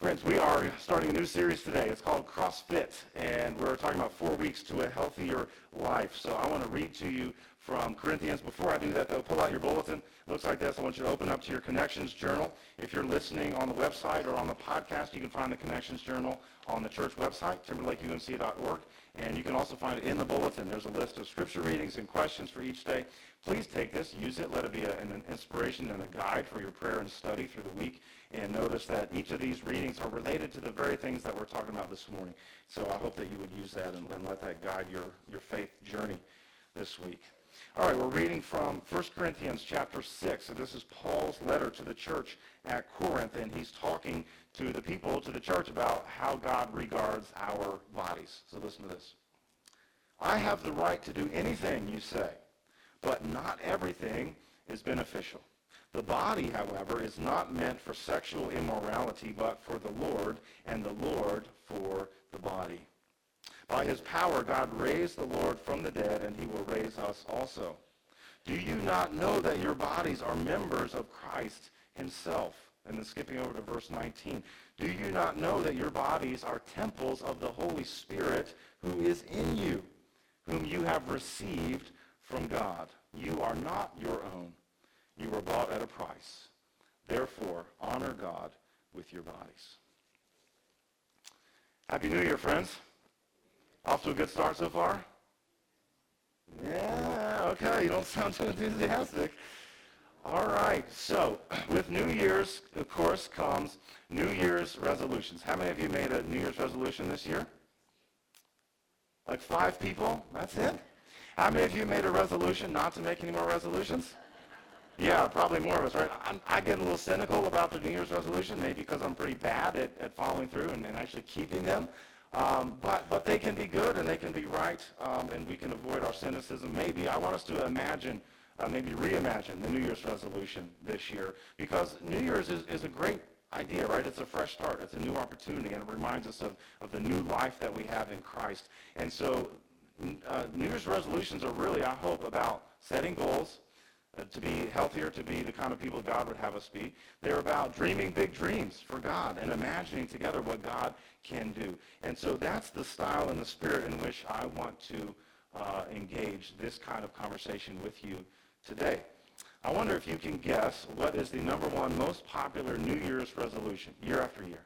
Friends, we are starting a new series today. It's called CrossFit, and we're talking about four weeks to a healthier life. So I want to read to you from Corinthians. Before I do that, though, pull out your bulletin. It looks like this. I want you to open up to your Connections Journal. If you're listening on the website or on the podcast, you can find the Connections Journal on the church website, timberlakeumc.org. And you can also find it in the bulletin. There's a list of scripture readings and questions for each day. Please take this, use it, let it be a, an inspiration and a guide for your prayer and study through the week. And notice that each of these readings are related to the very things that we're talking about this morning. So I hope that you would use that and, and let that guide your, your faith journey this week. All right, we're reading from 1 Corinthians chapter 6. And this is Paul's letter to the church at Corinth, and he's talking to the people, to the church, about how God regards our bodies. So listen to this. I have the right to do anything you say, but not everything is beneficial. The body, however, is not meant for sexual immorality, but for the Lord, and the Lord for the body. By his power, God raised the Lord from the dead, and he will raise us also. Do you not know that your bodies are members of Christ himself? And then skipping over to verse 19. Do you not know that your bodies are temples of the Holy Spirit who is in you, whom you have received from God? You are not your own. You were bought at a price. Therefore, honor God with your bodies. Happy New Year, friends. Off to a good start so far? Yeah, okay. You don't sound too enthusiastic. All right. So, with New Year's, of course, comes New Year's resolutions. How many of you made a New Year's resolution this year? Like five people? That's it? How many of you made a resolution not to make any more resolutions? Yeah, probably more of us, right? I'm, I get a little cynical about the New Year's resolution, maybe because I'm pretty bad at, at following through and, and actually keeping them. Um, but, but they can be good and they can be right, um, and we can avoid our cynicism. Maybe I want us to imagine, uh, maybe reimagine the New Year's resolution this year, because New Year's is, is a great idea, right? It's a fresh start. It's a new opportunity, and it reminds us of, of the new life that we have in Christ. And so uh, New Year's resolutions are really, I hope, about setting goals, uh, to be healthier, to be the kind of people God would have us be. They're about dreaming big dreams for God and imagining together what God can do. And so that's the style and the spirit in which I want to uh, engage this kind of conversation with you today. I wonder if you can guess what is the number one most popular New Year's resolution year after year.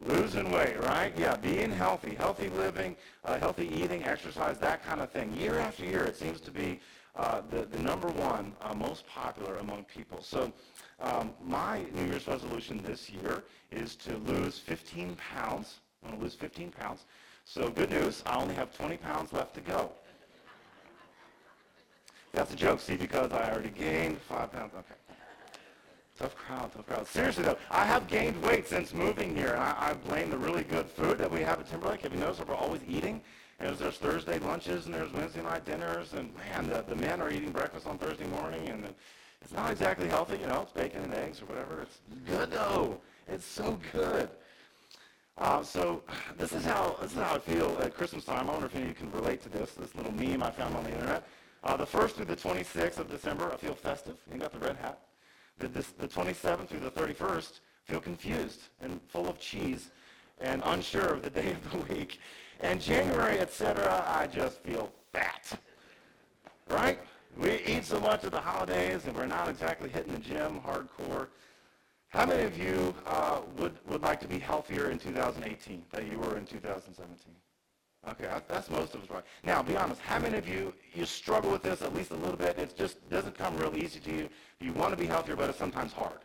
Losing weight, right? Yeah, being healthy, healthy living, uh, healthy eating, exercise, that kind of thing. Year after year, it seems to be uh, the, the number one uh, most popular among people. So um, my New Year's resolution this year is to lose 15 pounds. I'm going to lose 15 pounds. So good news, I only have 20 pounds left to go. That's a joke, see, because I already gained five pounds. Okay. Tough crowd, tough crowd. Seriously, though, I have gained weight since moving here, and I, I blame the really good food that we have at Timberlake. Have you noticed that we're always eating? And there's Thursday lunches and there's Wednesday night dinners, and man, the, the men are eating breakfast on Thursday morning, and it's not exactly healthy, you know, it's bacon and eggs or whatever. It's good though. It's so good. Uh, so this is how this is how I feel at Christmas time. I wonder if any of you can relate to this. This little meme I found on the internet. Uh, the first through the 26th of December, I feel festive. You got the red hat. The, this, the 27th through the 31st, feel confused and full of cheese and unsure of the day of the week. And January, etc., I just feel fat. Right? We eat so much at the holidays, and we're not exactly hitting the gym hardcore. How many of you uh, would, would like to be healthier in 2018 than you were in 2017? Okay, that's most of us, right? Now, be honest. How many of you you struggle with this at least a little bit? It just doesn't come real easy to you. You want to be healthier, but it's sometimes hard.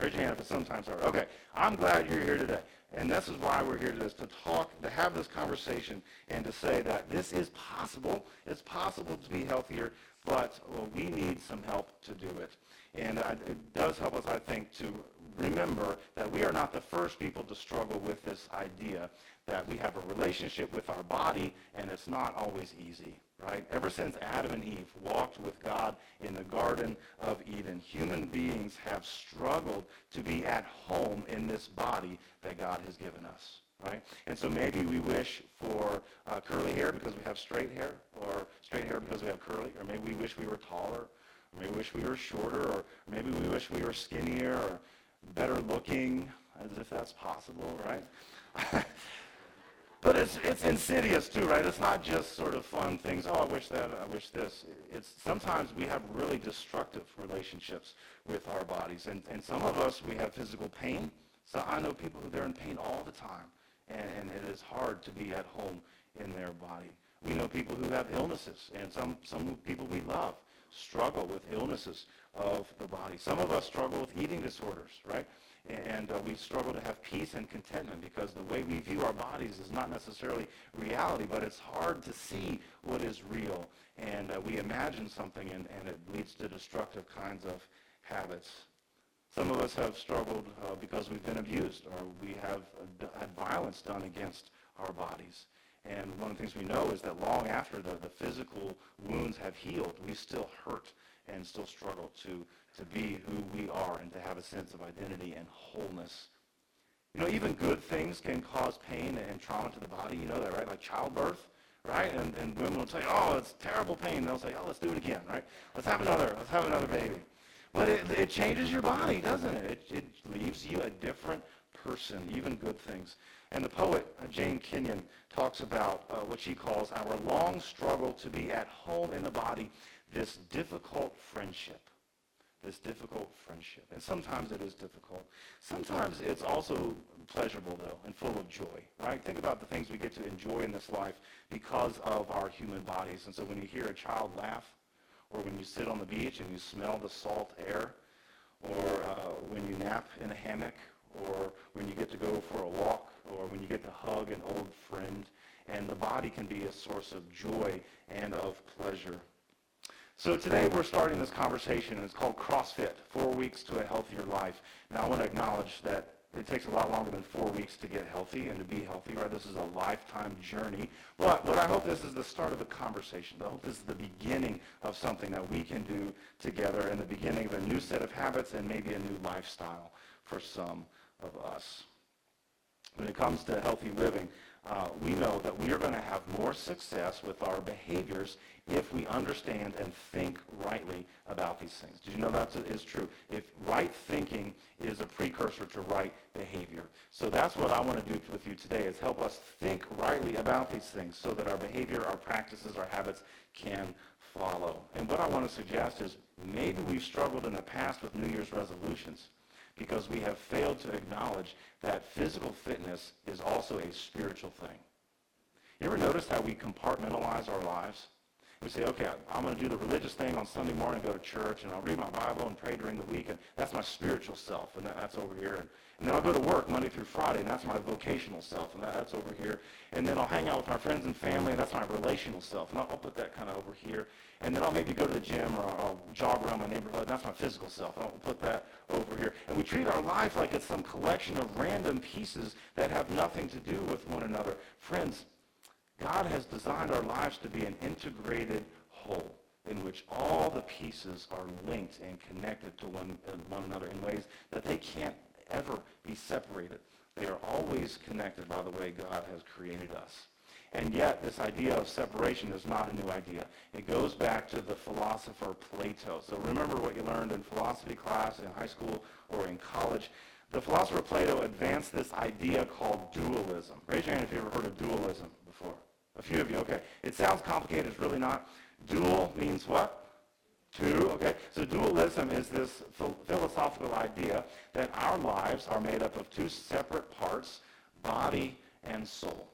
Raise your hand if it's sometimes hard. Okay, I'm glad you're here today. And this is why we're here today, is to talk, to have this conversation, and to say that this is possible. It's possible to be healthier, but well, we need some help to do it. And uh, it does help us, I think, to remember that we are not the first people to struggle with this idea that we have a relationship with our body, and it's not always easy right? Ever since Adam and Eve walked with God in the Garden of Eden, human beings have struggled to be at home in this body that God has given us, right? And so maybe we wish for uh, curly hair because we have straight hair, or straight hair because we have curly, or maybe we wish we were taller, or maybe we wish we were shorter, or maybe we wish we were skinnier, or better looking, as if that's possible, right? but it's, it's insidious too, right? It's not just sort of fun things, oh, I wish that, I wish this. It's sometimes we have really destructive relationships with our bodies. And, and some of us, we have physical pain. So I know people who they're in pain all the time. And, and it is hard to be at home in their body. We know people who have illnesses, and some, some people we love struggle with illnesses of the body. Some of us struggle with eating disorders, right? And uh, we struggle to have peace and contentment because the way we view our bodies is not necessarily reality, but it's hard to see what is real. And uh, we imagine something, and, and it leads to destructive kinds of habits. Some of us have struggled uh, because we've been abused or we have uh, had violence done against our bodies. And one of the things we know is that long after the, the physical wounds have healed, we still hurt and still struggle to, to be who we are and to have a sense of identity and wholeness. You know, even good things can cause pain and trauma to the body. You know that, right? Like childbirth, right? And, and women will say, oh, it's terrible pain. They'll say, oh, let's do it again, right? Let's have another. Let's have another baby. But it, it changes your body, doesn't it? it? It leaves you a different person, even good things. And the poet, uh, Jane Kenyon, talks about uh, what she calls our long struggle to be at home in the body, this difficult friendship. This difficult friendship. And sometimes it is difficult. Sometimes it's also pleasurable, though, and full of joy, right? Think about the things we get to enjoy in this life because of our human bodies. And so when you hear a child laugh, or when you sit on the beach and you smell the salt air, or uh, when you nap in a hammock, or when you get to go for a walk, or when you get to hug an old friend. And the body can be a source of joy and of pleasure. So today we're starting this conversation, and it's called CrossFit, Four Weeks to a Healthier Life. Now I want to acknowledge that it takes a lot longer than four weeks to get healthy and to be healthy, right? This is a lifetime journey. But, but I hope this is the start of a conversation. I hope this is the beginning of something that we can do together and the beginning of a new set of habits and maybe a new lifestyle for some of us. When it comes to healthy living, uh, we know that we are going to have more success with our behaviors if we understand and think rightly about these things. Did you know that is true? If right thinking is a precursor to right behavior. So that's what I want to do with you today is help us think rightly about these things so that our behavior, our practices, our habits can follow. And what I want to suggest is maybe we've struggled in the past with New Year's resolutions because we have failed to acknowledge that physical fitness is also a spiritual thing. You ever notice how we compartmentalize our lives? We say, okay, I'm going to do the religious thing on Sunday morning, go to church, and I'll read my Bible and pray during the week, and that's my spiritual self, and that's over here. And, and then I'll go to work Monday through Friday, and that's my vocational self, and that's over here. And then I'll hang out with my friends and family, and that's my relational self, and I'll, I'll put that kind of over here. And then I'll maybe go to the gym, or I'll jog around my neighborhood, and that's my physical self, and I'll put that over here. And we treat our life like it's some collection of random pieces that have nothing to do with one another. Friends, God has designed our lives to be an integrated whole in which all the pieces are linked and connected to one, uh, one another in ways that they can't ever be separated. They are always connected by the way God has created us. And yet, this idea of separation is not a new idea. It goes back to the philosopher Plato. So remember what you learned in philosophy class in high school or in college. The philosopher Plato advanced this idea called dualism. Raise your hand if you ever heard of dualism. A few of you, okay. It sounds complicated, it's really not. Dual means what? Two, okay. So dualism is this philosophical idea that our lives are made up of two separate parts, body and soul.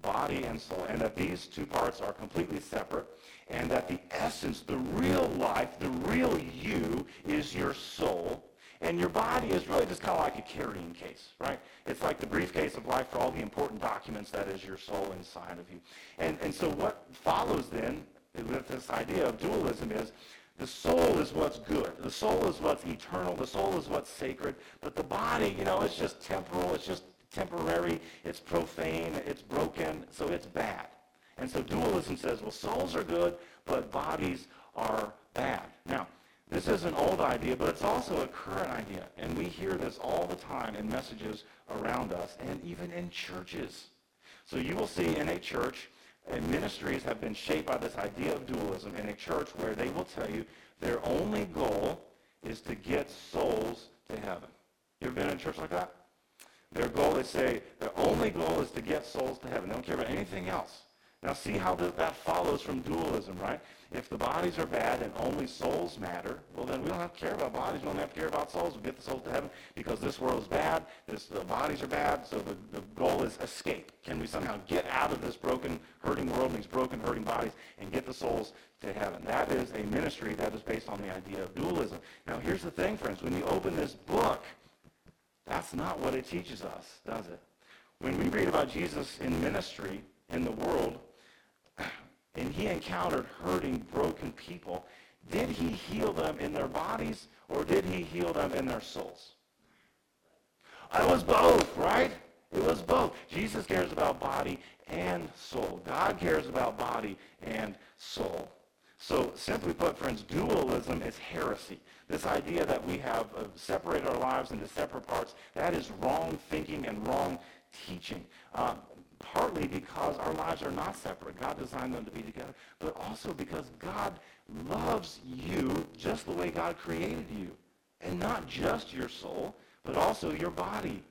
Body and soul. And that these two parts are completely separate and that the essence, the real life, the real you is your soul and your body is really just kind of like a carrying case, right? It's like the briefcase of life for all the important documents that is your soul inside of you. And, and so what follows then with this idea of dualism is the soul is what's good. The soul is what's eternal. The soul is what's sacred. But the body, you know, it's just temporal. It's just temporary. It's profane. It's broken. So it's bad. And so dualism says, well, souls are good, but bodies are bad. Now, this is an old idea, but it's also a current idea. And we hear this all the time in messages around us and even in churches. So you will see in a church, and ministries have been shaped by this idea of dualism in a church where they will tell you their only goal is to get souls to heaven. You ever been in a church like that? Their goal, they say, their only goal is to get souls to heaven. They don't care about anything else. Now see how that follows from dualism, right? If the bodies are bad and only souls matter, well then we don't have to care about bodies. We don't have to care about souls. We get the souls to heaven because this world is bad. This, the bodies are bad. So the, the goal is escape. Can we somehow get out of this broken, hurting world and these broken, hurting bodies and get the souls to heaven? That is a ministry that is based on the idea of dualism. Now here's the thing, friends. When you open this book, that's not what it teaches us, does it? When we read about Jesus in ministry in the world, and he encountered hurting, broken people, did he heal them in their bodies or did he heal them in their souls? It was both, right? It was both. Jesus cares about body and soul. God cares about body and soul. So simply put, friends, dualism is heresy. This idea that we have uh, separated our lives into separate parts, that is wrong thinking and wrong teaching. Um, partly because our lives are not separate. God designed them to be together. But also because God loves you just the way God created you. And not just your soul, but also your body.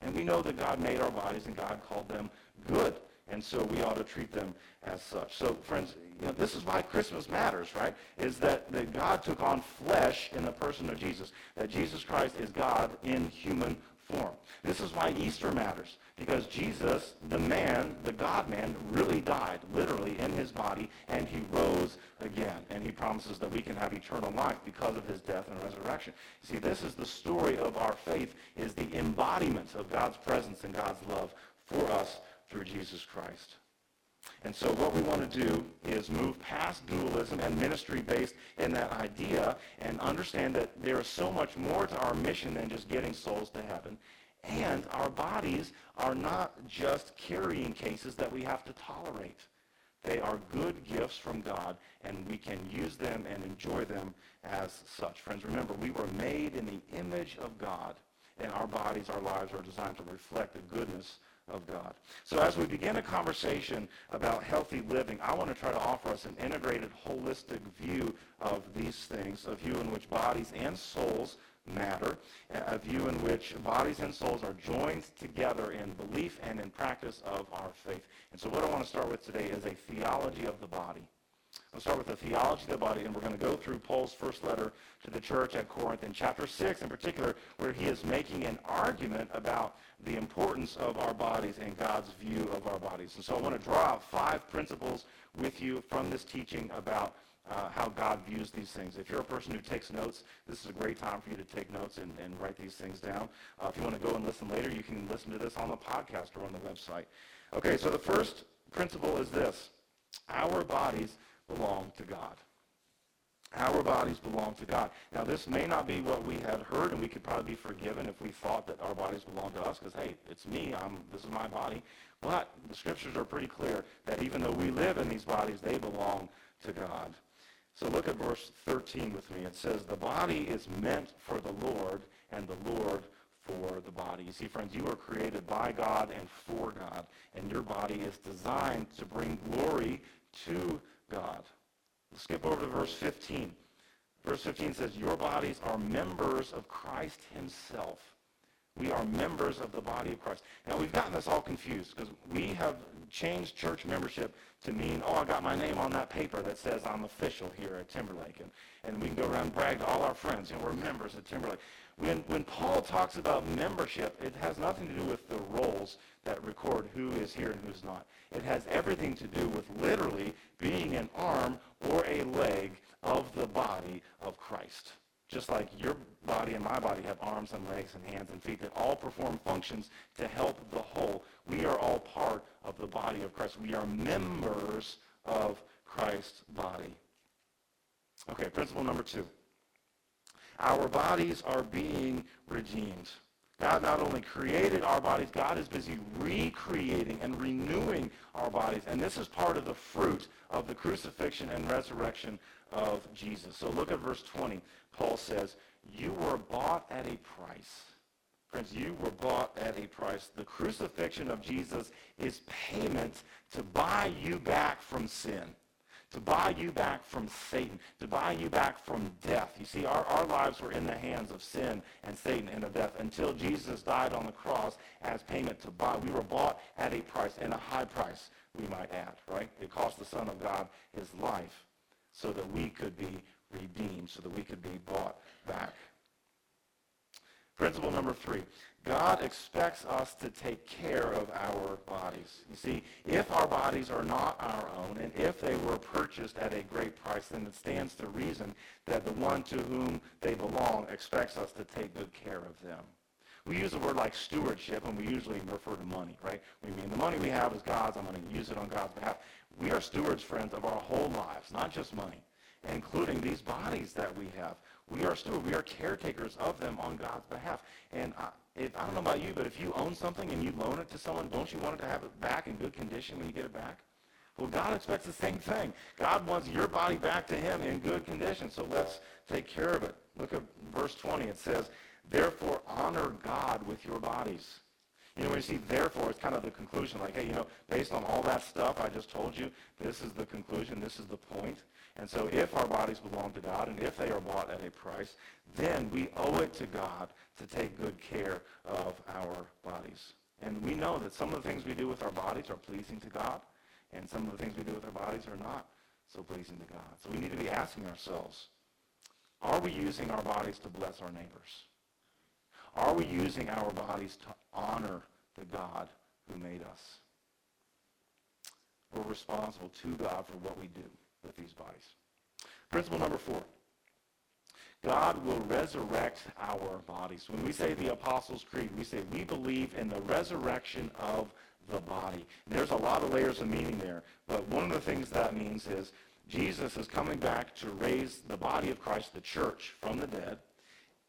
And we know that God made our bodies and God called them good. And so we ought to treat them as such. So, friends, you know, this is why Christmas matters, right? Is that, that God took on flesh in the person of Jesus. That Jesus Christ is God in human form. This is why Easter matters, because Jesus, the man, the God-man, really died, literally, in his body, and he rose again. And he promises that we can have eternal life because of his death and resurrection. See, this is the story of our faith, is the embodiment of God's presence and God's love for us through Jesus Christ. And so what we want to do is move past dualism and ministry based in that idea and understand that there is so much more to our mission than just getting souls to heaven. And our bodies are not just carrying cases that we have to tolerate. They are good gifts from God, and we can use them and enjoy them as such. Friends, remember, we were made in the image of God, and our bodies, our lives are designed to reflect the goodness of God. So as we begin a conversation about healthy living, I want to try to offer us an integrated, holistic view of these things, a view in which bodies and souls matter, a view in which bodies and souls are joined together in belief and in practice of our faith. And so what I want to start with today is a theology of the body. I'll start with the theology of the body, and we're going to go through Paul's first letter to the church at Corinth in chapter 6 in particular, where he is making an argument about the importance of our bodies and God's view of our bodies. And so I want to draw out five principles with you from this teaching about uh, how God views these things. If you're a person who takes notes, this is a great time for you to take notes and, and write these things down. Uh, if you want to go and listen later, you can listen to this on the podcast or on the website. Okay, so the first principle is this. Our bodies belong to God. Our bodies belong to God. Now, this may not be what we had heard, and we could probably be forgiven if we thought that our bodies belong to us, because, hey, it's me. I'm, this is my body. But the scriptures are pretty clear that even though we live in these bodies, they belong to God. So look at verse 13 with me. It says, the body is meant for the Lord, and the Lord for the body. You see, friends, you are created by God and for God, and your body is designed to bring glory to God. Skip over to verse 15. Verse 15 says, Your bodies are members of Christ himself. We are members of the body of Christ. Now, we've gotten this all confused because we have changed church membership to mean, oh, I got my name on that paper that says I'm official here at Timberlake. And, and we can go around and brag to all our friends, you know, we're members at Timberlake. When, when Paul talks about membership, it has nothing to do with the rolls that record who is here and who's not. It has everything to do with literally being an arm or a leg of the body of Christ. Just like your body and my body have arms and legs and hands and feet that all perform functions to help the whole, we are all part of the body of Christ. We are members of Christ's body. Okay, principle number two. Our bodies are being redeemed. God not only created our bodies, God is busy recreating and renewing our bodies. And this is part of the fruit of the crucifixion and resurrection of Jesus. So look at verse 20. Paul says, you were bought at a price. Friends, you were bought at a price. The crucifixion of Jesus is payment to buy you back from sin to buy you back from Satan, to buy you back from death. You see, our, our lives were in the hands of sin and Satan and of death until Jesus died on the cross as payment to buy. We were bought at a price, and a high price, we might add, right? It cost the Son of God his life so that we could be redeemed, so that we could be bought back. Principle number three, God expects us to take care of our bodies. You see, if our bodies are not our own, and if they were purchased at a great price, then it stands to reason that the one to whom they belong expects us to take good care of them. We use a word like stewardship, and we usually refer to money, right? We mean the money we have is God's. I'm going to use it on God's behalf. We are stewards, friends, of our whole lives, not just money, including these bodies that we have. We are stewards. We are caretakers of them on God's behalf. And I, if, I don't know about you, but if you own something and you loan it to someone, don't you want it to have it back in good condition when you get it back? Well, God expects the same thing. God wants your body back to him in good condition. So let's take care of it. Look at verse 20. It says, therefore honor God with your bodies. You know, when you see therefore, it's kind of the conclusion. Like, hey, you know, based on all that stuff I just told you, this is the conclusion. This is the point. And so if our bodies belong to God and if they are bought at a price, then we owe it to God to take good care of our bodies. And we know that some of the things we do with our bodies are pleasing to God, and some of the things we do with our bodies are not so pleasing to God. So we need to be asking ourselves, are we using our bodies to bless our neighbors? Are we using our bodies to honor the God who made us? We're responsible to God for what we do with these bodies. Principle number four. God will resurrect our bodies. When we say the Apostles' Creed, we say we believe in the resurrection of the body. There's a lot of layers of meaning there, but one of the things that means is Jesus is coming back to raise the body of Christ, the church, from the dead.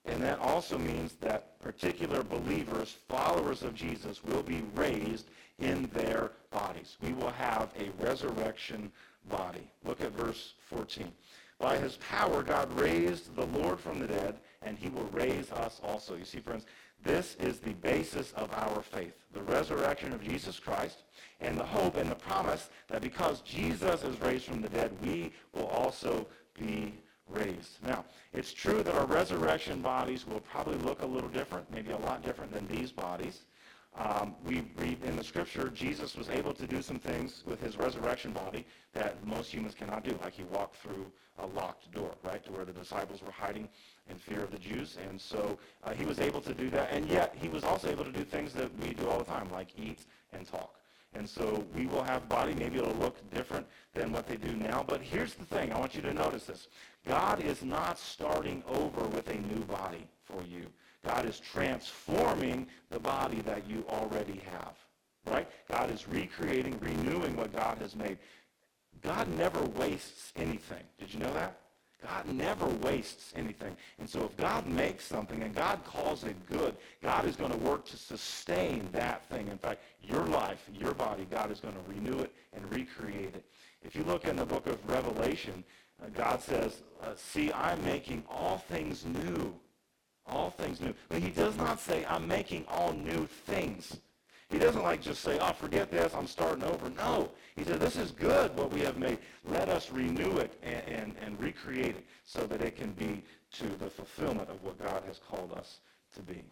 And that also means that particular believers, followers of Jesus, will be raised in their bodies. We will have a resurrection body. Look at verse 14. By his power, God raised the Lord from the dead, and he will raise us also. You see, friends, this is the basis of our faith, the resurrection of Jesus Christ, and the hope and the promise that because Jesus is raised from the dead, we will also be raised. Now, it's true that our resurrection bodies will probably look a little different, maybe a lot different than these bodies. Um, we read in the scripture, Jesus was able to do some things with his resurrection body that most humans cannot do, like he walked through a locked door, right, to where the disciples were hiding in fear of the Jews. And so uh, he was able to do that. And yet he was also able to do things that we do all the time, like eat and talk. And so we will have body. Maybe it'll look different than what they do now. But here's the thing. I want you to notice this. God is not starting over with a new body for you. God is transforming the body that you already have. Right? God is recreating, renewing what God has made. God never wastes anything. Did you know that? God never wastes anything. And so if God makes something and God calls it good, God is going to work to sustain that thing. In fact, your life, your body, God is going to renew it and recreate it. If you look in the book of Revelation, uh, God says, uh, see, I'm making all things new. All things new. But he does not say, I'm making all new things. He doesn't like just say, oh, forget this, I'm starting over. No. He said, this is good what we have made. Let us renew it and, and, and recreate it so that it can be to the fulfillment of what God has called us to be.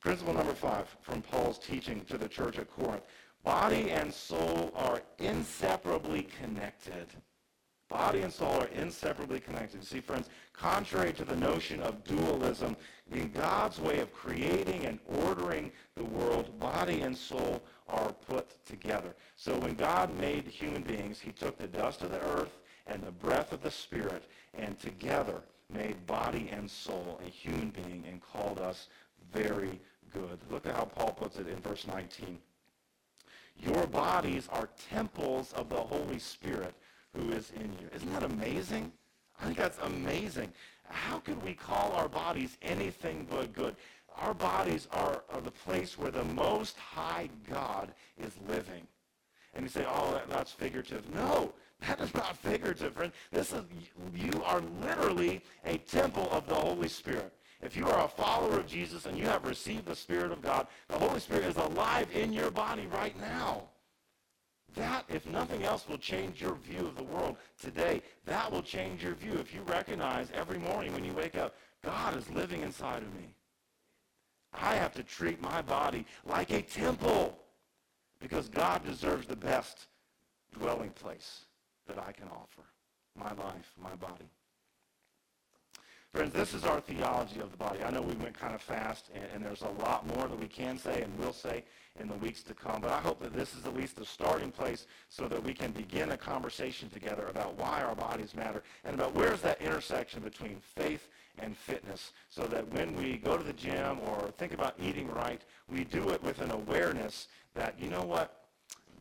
Principle number five from Paul's teaching to the church at Corinth. Body and soul are inseparably connected. Body and soul are inseparably connected. See, friends, contrary to the notion of dualism, in God's way of creating and ordering the world, body and soul are put together. So when God made human beings, he took the dust of the earth and the breath of the Spirit, and together made body and soul a human being and called us very good. Look at how Paul puts it in verse 19. Your bodies are temples of the Holy Spirit who is in you. Isn't that amazing? I think that's amazing. How could we call our bodies anything but good? Our bodies are, are the place where the Most High God is living. And you say, oh, that, that's figurative. No, that is not figurative, friend. This is, you are literally a temple of the Holy Spirit. If you are a follower of Jesus and you have received the Spirit of God, the Holy Spirit is alive in your body right now. That, if nothing else, will change your view of the world today. That will change your view if you recognize every morning when you wake up, God is living inside of me. I have to treat my body like a temple because God deserves the best dwelling place that I can offer. My life, my body. Friends, this is our theology of the body. I know we went kind of fast, and, and, there's a lot more that we can say and will say in the weeks to come, but I hope that this is at least a starting place so that we can begin a conversation together about why our bodies matter and about where's that intersection between faith and fitness so that when we go to the gym or think about eating right, we do it with an awareness that, you know what,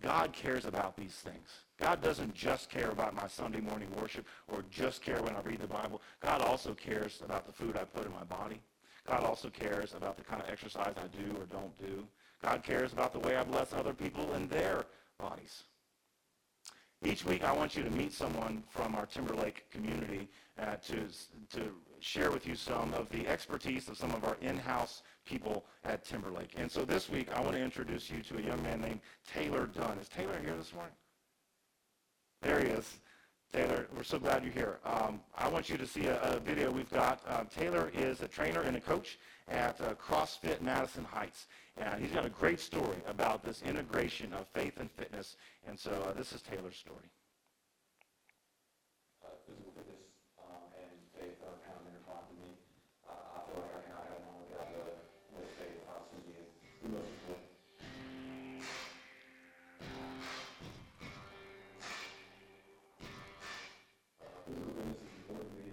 God cares about these things. God doesn't just care about my Sunday morning worship or just care when I read the Bible. God also cares about the food I put in my body. God also cares about the kind of exercise I do or don't do. God cares about the way I bless other people in their bodies. Each week, I want you to meet someone from our Timberlake community uh, to, to share with you some of the expertise of some of our in-house people at Timberlake. And so this week, I want to introduce you to a young man named Taylor Dunn. Is Taylor here this morning? There he is. Taylor, we're so glad you're here. Um, I want you to see a, a video we've got. Uh, Taylor is a trainer and a coach at uh, CrossFit Madison Heights. And he's got a great story about this integration of faith and fitness. And so uh, this is Taylor's story. Cooler rooms is important to me.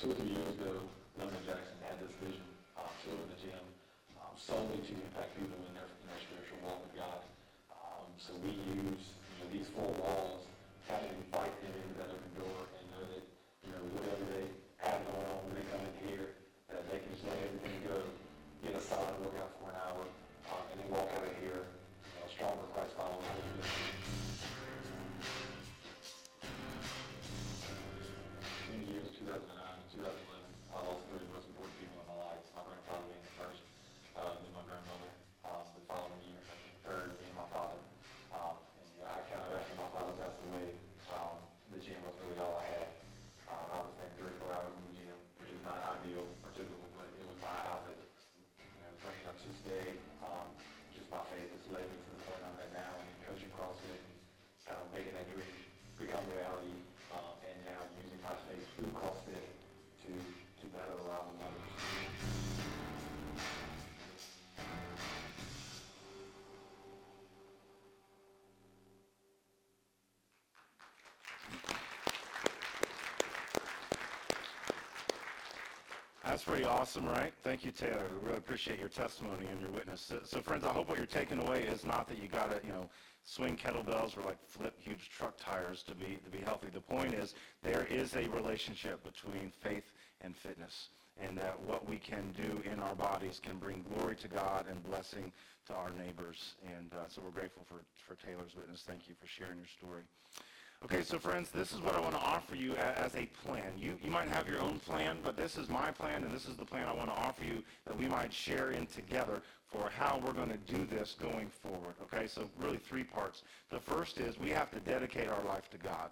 Two or three years ago, London Jackson had this vision um, to open a gym um, solely to impact people That's pretty awesome, right? Thank you, Taylor. We really appreciate your testimony and your witness. So, so friends, I hope what you're taking away is not that you got to, you know, swing kettlebells or like flip huge truck tires to be to be healthy. The point is there is a relationship between faith and fitness, and that what we can do in our bodies can bring glory to God and blessing to our neighbors. And uh, so we're grateful for for Taylor's witness. Thank you for sharing your story. Okay, so friends, this is what I want to offer you as a plan. You, you might have your own plan, but this is my plan, and this is the plan I want to offer you that we might share in together for how we're going to do this going forward. Okay, so really three parts. The first is we have to dedicate our life to God.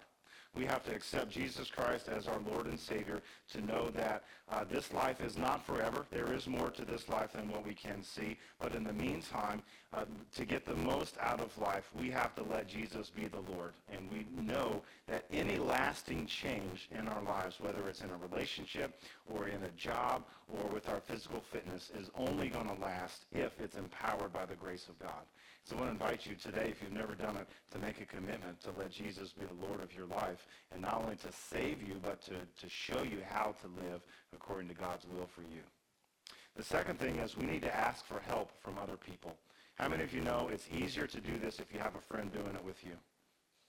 We have to accept Jesus Christ as our Lord and Savior to know that uh, this life is not forever. There is more to this life than what we can see. But in the meantime, uh, to get the most out of life, we have to let Jesus be the Lord. And we know that any lasting change in our lives, whether it's in a relationship or in a job or with our physical fitness, is only going to last if it's empowered by the grace of God. So I want to invite you today, if you've never done it, to make a commitment to let Jesus be the Lord of your life, and not only to save you, but to, to show you how to live according to God's will for you. The second thing is we need to ask for help from other people. How many of you know it's easier to do this if you have a friend doing it with you?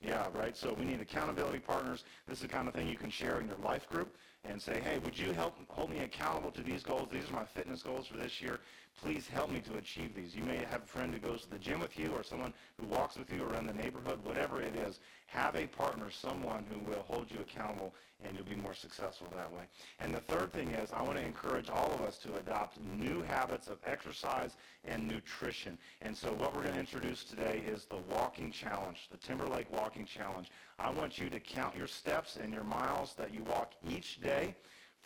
Yeah, right. So we need accountability partners. This is the kind of thing you can share in your life group and say, hey, would you help hold me accountable to these goals? These are my fitness goals for this year. Please help me to achieve these. You may have a friend who goes to the gym with you or someone who walks with you around the neighborhood, whatever it is. Have a partner, someone who will hold you accountable, and you'll be more successful that way. And the third thing is I want to encourage all of us to adopt new habits of exercise and nutrition. And so what we're going to introduce today is the walking challenge, the Timberlake Walking Challenge. I want you to count your steps and your miles that you walk each day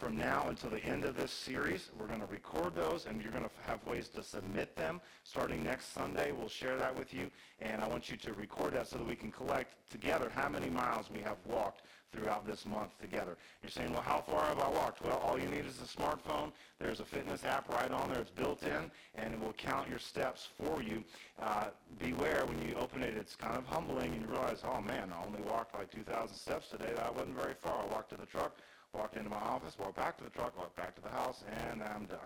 from now until the end of this series. We're going to record those, and you're going to have ways to submit them. Starting next Sunday, we'll share that with you, and I want you to record that so that we can collect together how many miles we have walked throughout this month together. You're saying, well, how far have I walked? Well, all you need is a smartphone. There's a fitness app right on there. It's built in, and it will count your steps for you. Uh, beware when you open it, it's kind of humbling, and you realize, oh, man, I only walked like 2,000 steps today. That wasn't very far. I walked to the truck, walked into my office, walked back to the truck, walked back to the house, and I'm done.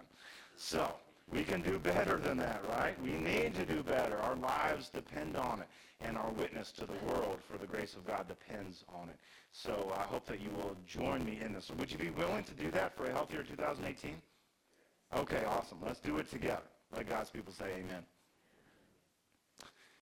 So we can do better than that, right? We need to do better. Our lives depend on it, and our witness to the world for the grace of God depends on it. So I hope that you will join me in this. Would you be willing to do that for a healthier 2018? Okay, awesome. Let's do it together. Let God's people say amen.